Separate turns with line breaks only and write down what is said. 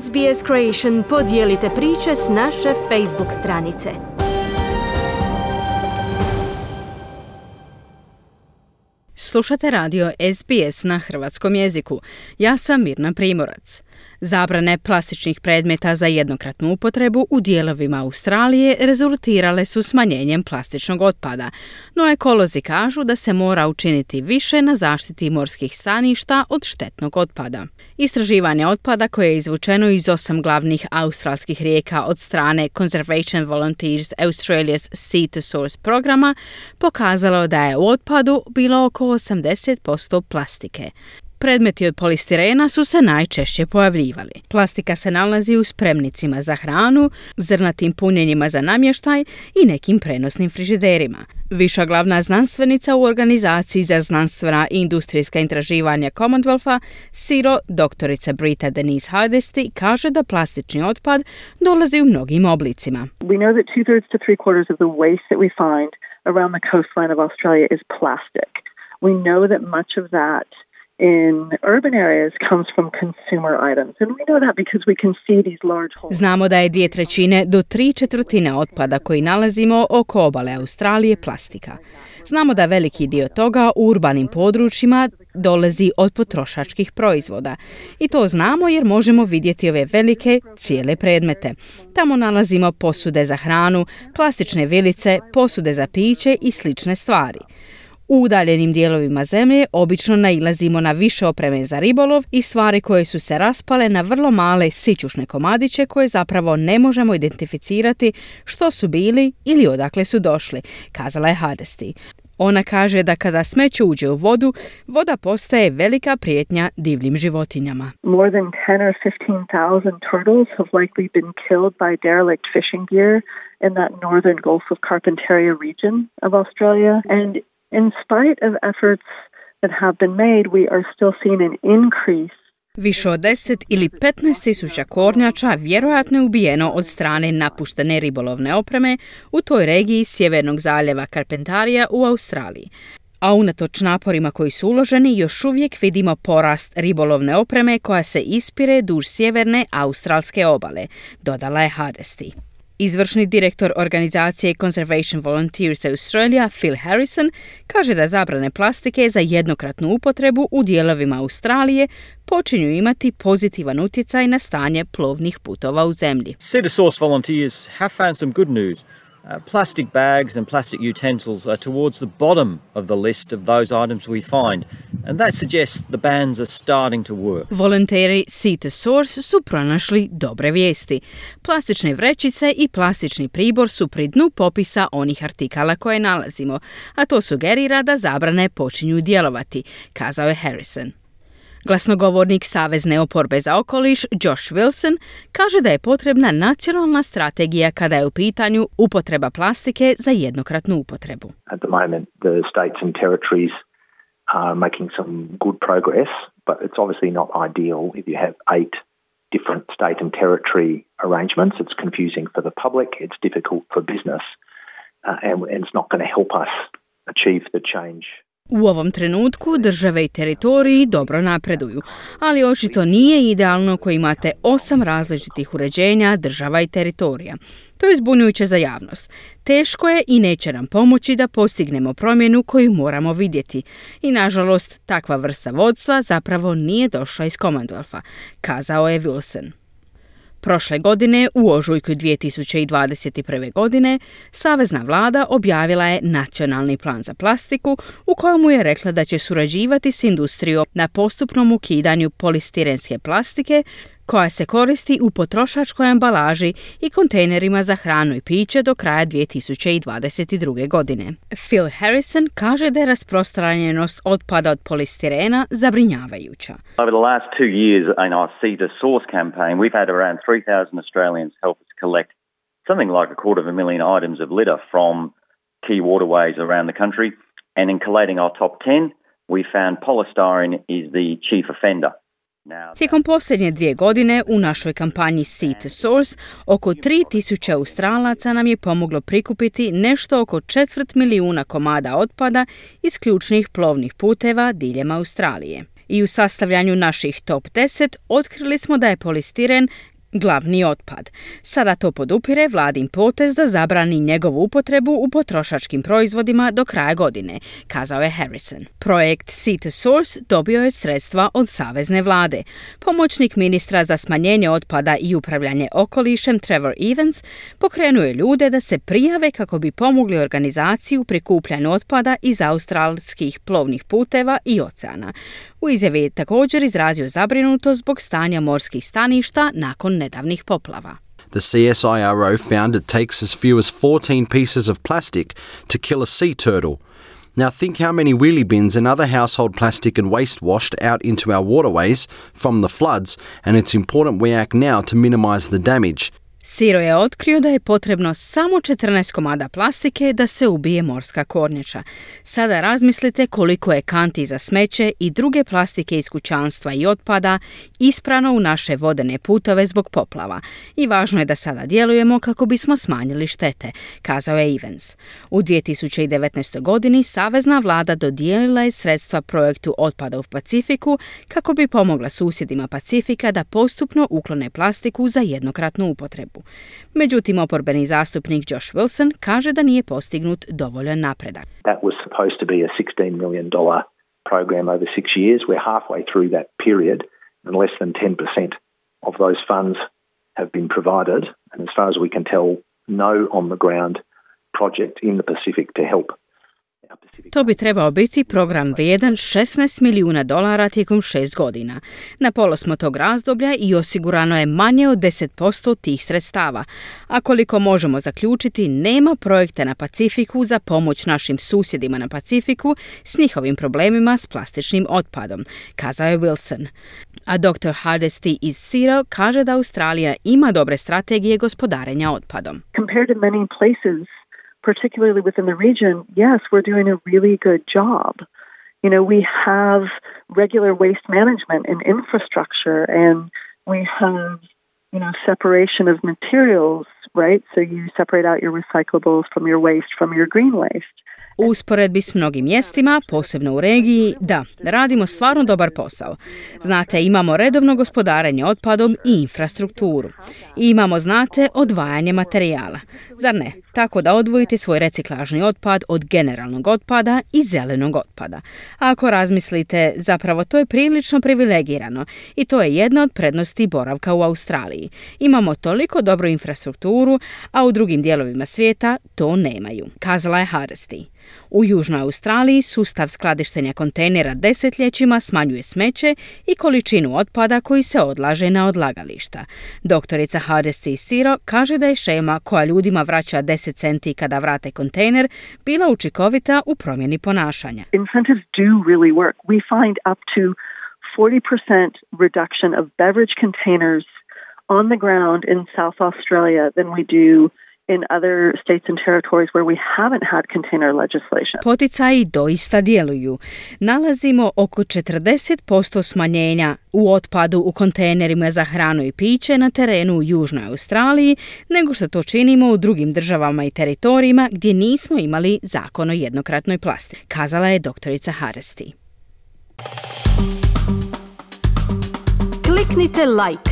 SBS Creation podijelite priče s naše Facebook stranice. Slušate radio SBS na hrvatskom jeziku. Ja sam Mirna Primorac. Zabrane plastičnih predmeta za jednokratnu upotrebu u dijelovima Australije rezultirale su smanjenjem plastičnog otpada, no ekolozi kažu da se mora učiniti više na zaštiti morskih staništa od štetnog otpada. Istraživanje otpada koje je izvučeno iz osam glavnih australskih rijeka od strane Conservation Volunteers Australia's Sea to Source programa pokazalo da je u otpadu bilo oko 80% plastike. Predmeti od polistirena su se najčešće pojavljivali. Plastika se nalazi u spremnicima za hranu, zrnatim punjenjima za namještaj i nekim prenosnim frižiderima. Viša glavna znanstvenica u organizaciji za znanstvena i industrijska istraživanja Commonwealtha, Siro, doktorica Brita Denise Hardesty, kaže da plastični otpad dolazi u mnogim oblicima.
We know that two-thirds to three-quarters of the waste that we find around the coastline of Australia is plastic. We know that much of that in urban areas comes from consumer items. We know that because we can see these large holes.
Znamo da je dvije trećine do tri četvrtine otpada koji nalazimo oko obale Australije plastika. Znamo da veliki dio toga u urbanim područjima dolazi od potrošačkih proizvoda. I to znamo jer možemo vidjeti ove velike cijele predmete. Tamo nalazimo posude za hranu, plastične vilice, posude za piće i slične stvari. U udaljenim dijelovima zemlje obično nailazimo na više opreme za ribolov i stvari koje su se raspale na vrlo male sićušne komadiće koje zapravo ne možemo identificirati što su bili ili odakle su došli, kazala je Hadesti. Ona kaže da kada smeće uđe u vodu, voda postaje velika prijetnja divljim životinjama.
More than 10 or 15,000 turtles have likely been killed by derelict fishing gear in that northern Gulf of Carpentaria region of Australia. And in spite of efforts that have been made, we are still seeing an increase
Više od 10 ili 15 tisuća kornjača vjerojatno je ubijeno od strane napuštene ribolovne opreme u toj regiji sjevernog zaljeva Karpentarija u Australiji. A unatoč naporima koji su uloženi, još uvijek vidimo porast ribolovne opreme koja se ispire duž sjeverne australske obale, dodala je Hadesti. Izvršni direktor organizacije Conservation Volunteers Australia Phil Harrison kaže da zabrane plastike za jednokratnu upotrebu u dijelovima Australije počinju imati pozitivan utjecaj na stanje plovnih putova u zemlji.
Sea Source volunteers have found some good news. Uh, plastic bags and plastic utensils are towards the bottom of the list of those items we find, and that suggests the bans are starting to work.
Volonteri to Source su pronašli dobre vijesti. Plastične vrećice i plastični pribor su pri dnu popisa onih artikala koje nalazimo, a to sugerira da zabrane počinju djelovati, kazao je Harrison. Glasnogovornik Savezne oporbe za okoliš Josh Wilson kaže da je potrebna nacionalna strategija kada je u pitanju upotreba plastike za jednokratnu upotrebu.
At the moment the states and territories are making some good progress, but it's obviously not ideal if you have eight different state and territory arrangements. It's confusing for the public, it's difficult for business, uh, and it's not going to help us achieve the change
u ovom trenutku države i teritoriji dobro napreduju, ali očito nije idealno ako imate osam različitih uređenja država i teritorija. To je zbunjujuće za javnost. Teško je i neće nam pomoći da postignemo promjenu koju moramo vidjeti. I nažalost, takva vrsta vodstva zapravo nije došla iz Commonwealtha, kazao je Wilson. Prošle godine, u ožujku 2021. godine, Savezna vlada objavila je nacionalni plan za plastiku u kojemu je rekla da će surađivati s industrijom na postupnom ukidanju polistirenske plastike koja se koristi u potrošačkoj ambalaži i kontejnerima za hranu i piće do kraja 2022. godine. Phil Harrison kaže da je rasprostranjenost otpada od polistirena zabrinjavajuća.
Over the last two years in our Sea to Source campaign, we've had around 3,000 Australians help us collect something like a quarter of a million items of litter from key waterways around the country. And in collating our top 10, we found polystyrene is the chief offender.
Tijekom posljednje dvije godine u našoj kampanji Sea to Source oko 3000 Australaca nam je pomoglo prikupiti nešto oko četvrt milijuna komada otpada iz ključnih plovnih puteva diljem Australije. I u sastavljanju naših top 10 otkrili smo da je polistiren glavni otpad. Sada to podupire vladin potez da zabrani njegovu upotrebu u potrošačkim proizvodima do kraja godine, kazao je Harrison. Projekt Sea to Source dobio je sredstva od savezne vlade. Pomoćnik ministra za smanjenje otpada i upravljanje okolišem Trevor Evans pokrenuo je ljude da se prijave kako bi pomogli organizaciju prikupljanju otpada iz australskih plovnih puteva i oceana. U izjavi je također izrazio zabrinutost zbog stanja morskih staništa nakon nedavnih poplava.
The CSIRO found it takes as few as 14 pieces of plastic to kill a sea turtle. Now think how many wheelie bins and other household plastic and waste washed out into our waterways from the floods, and it's important we act now to minimise the damage.
Siro je otkrio da je potrebno samo 14 komada plastike da se ubije morska kornjača. Sada razmislite koliko je kanti za smeće i druge plastike iz kućanstva i otpada isprano u naše vodene putove zbog poplava. I važno je da sada djelujemo kako bismo smanjili štete, kazao je Evans. U 2019. godini Savezna vlada dodijelila je sredstva projektu otpada u Pacifiku kako bi pomogla susjedima Pacifika da postupno uklone plastiku za jednokratnu upotrebu. Međutim, oporbeni zastupnik Josh Wilson kaže da nije postignut dovoljan napredak.
That was supposed to be a $16 million program over six years. We're halfway through that period and less than 10% of those funds have been provided. And as far as we can tell, no on the ground project in the Pacific to help
To bi trebao biti program vrijedan 16 milijuna dolara tijekom šest godina. Na polo smo tog razdoblja i osigurano je manje od 10% tih sredstava. A koliko možemo zaključiti, nema projekta na Pacifiku za pomoć našim susjedima na Pacifiku s njihovim problemima s plastičnim otpadom, kazao je Wilson. A dr. Hardesty iz Siro kaže da Australija ima dobre strategije gospodarenja otpadom.
Compared to many places particularly within the region, yes, we're doing a really good job. You know, we have regular waste management and infrastructure, and we have, you know, separation of materials, right? So you separate out your recyclables from your waste from your green waste.
U usporedbi s mnogim mjestima, posebno u regiji, da, radimo stvarno dobar posao. Znate, imamo redovno gospodarenje otpadom i infrastrukturu. I imamo, znate, odvajanje materijala. Zar ne? Tako da odvojite svoj reciklažni otpad od generalnog otpada i zelenog otpada. Ako razmislite, zapravo to je prilično privilegirano i to je jedna od prednosti boravka u Australiji. Imamo toliko dobru infrastrukturu, a u drugim dijelovima svijeta to nemaju, kazala je Hardesty. U Južnoj Australiji sustav skladištenja kontejnera desetljećima smanjuje smeće i količinu otpada koji se odlaže na odlagališta. Doktorica Hardesty Siro kaže da je šema koja ljudima vraća 10 centi kada vrate kontejner bila učinkovita u promjeni ponašanja.
Incentives do really work. We find up to 40% reduction of beverage containers on the ground in South Australia than we do in other states and territories where we haven't had container legislation.
Poticaji doista djeluju. Nalazimo oko 40% smanjenja u otpadu u kontejnerima za hranu i piće na terenu u Južnoj Australiji nego što to činimo u drugim državama i teritorijima gdje nismo imali zakon o jednokratnoj plasti, kazala je doktorica Haresti.
Kliknite like,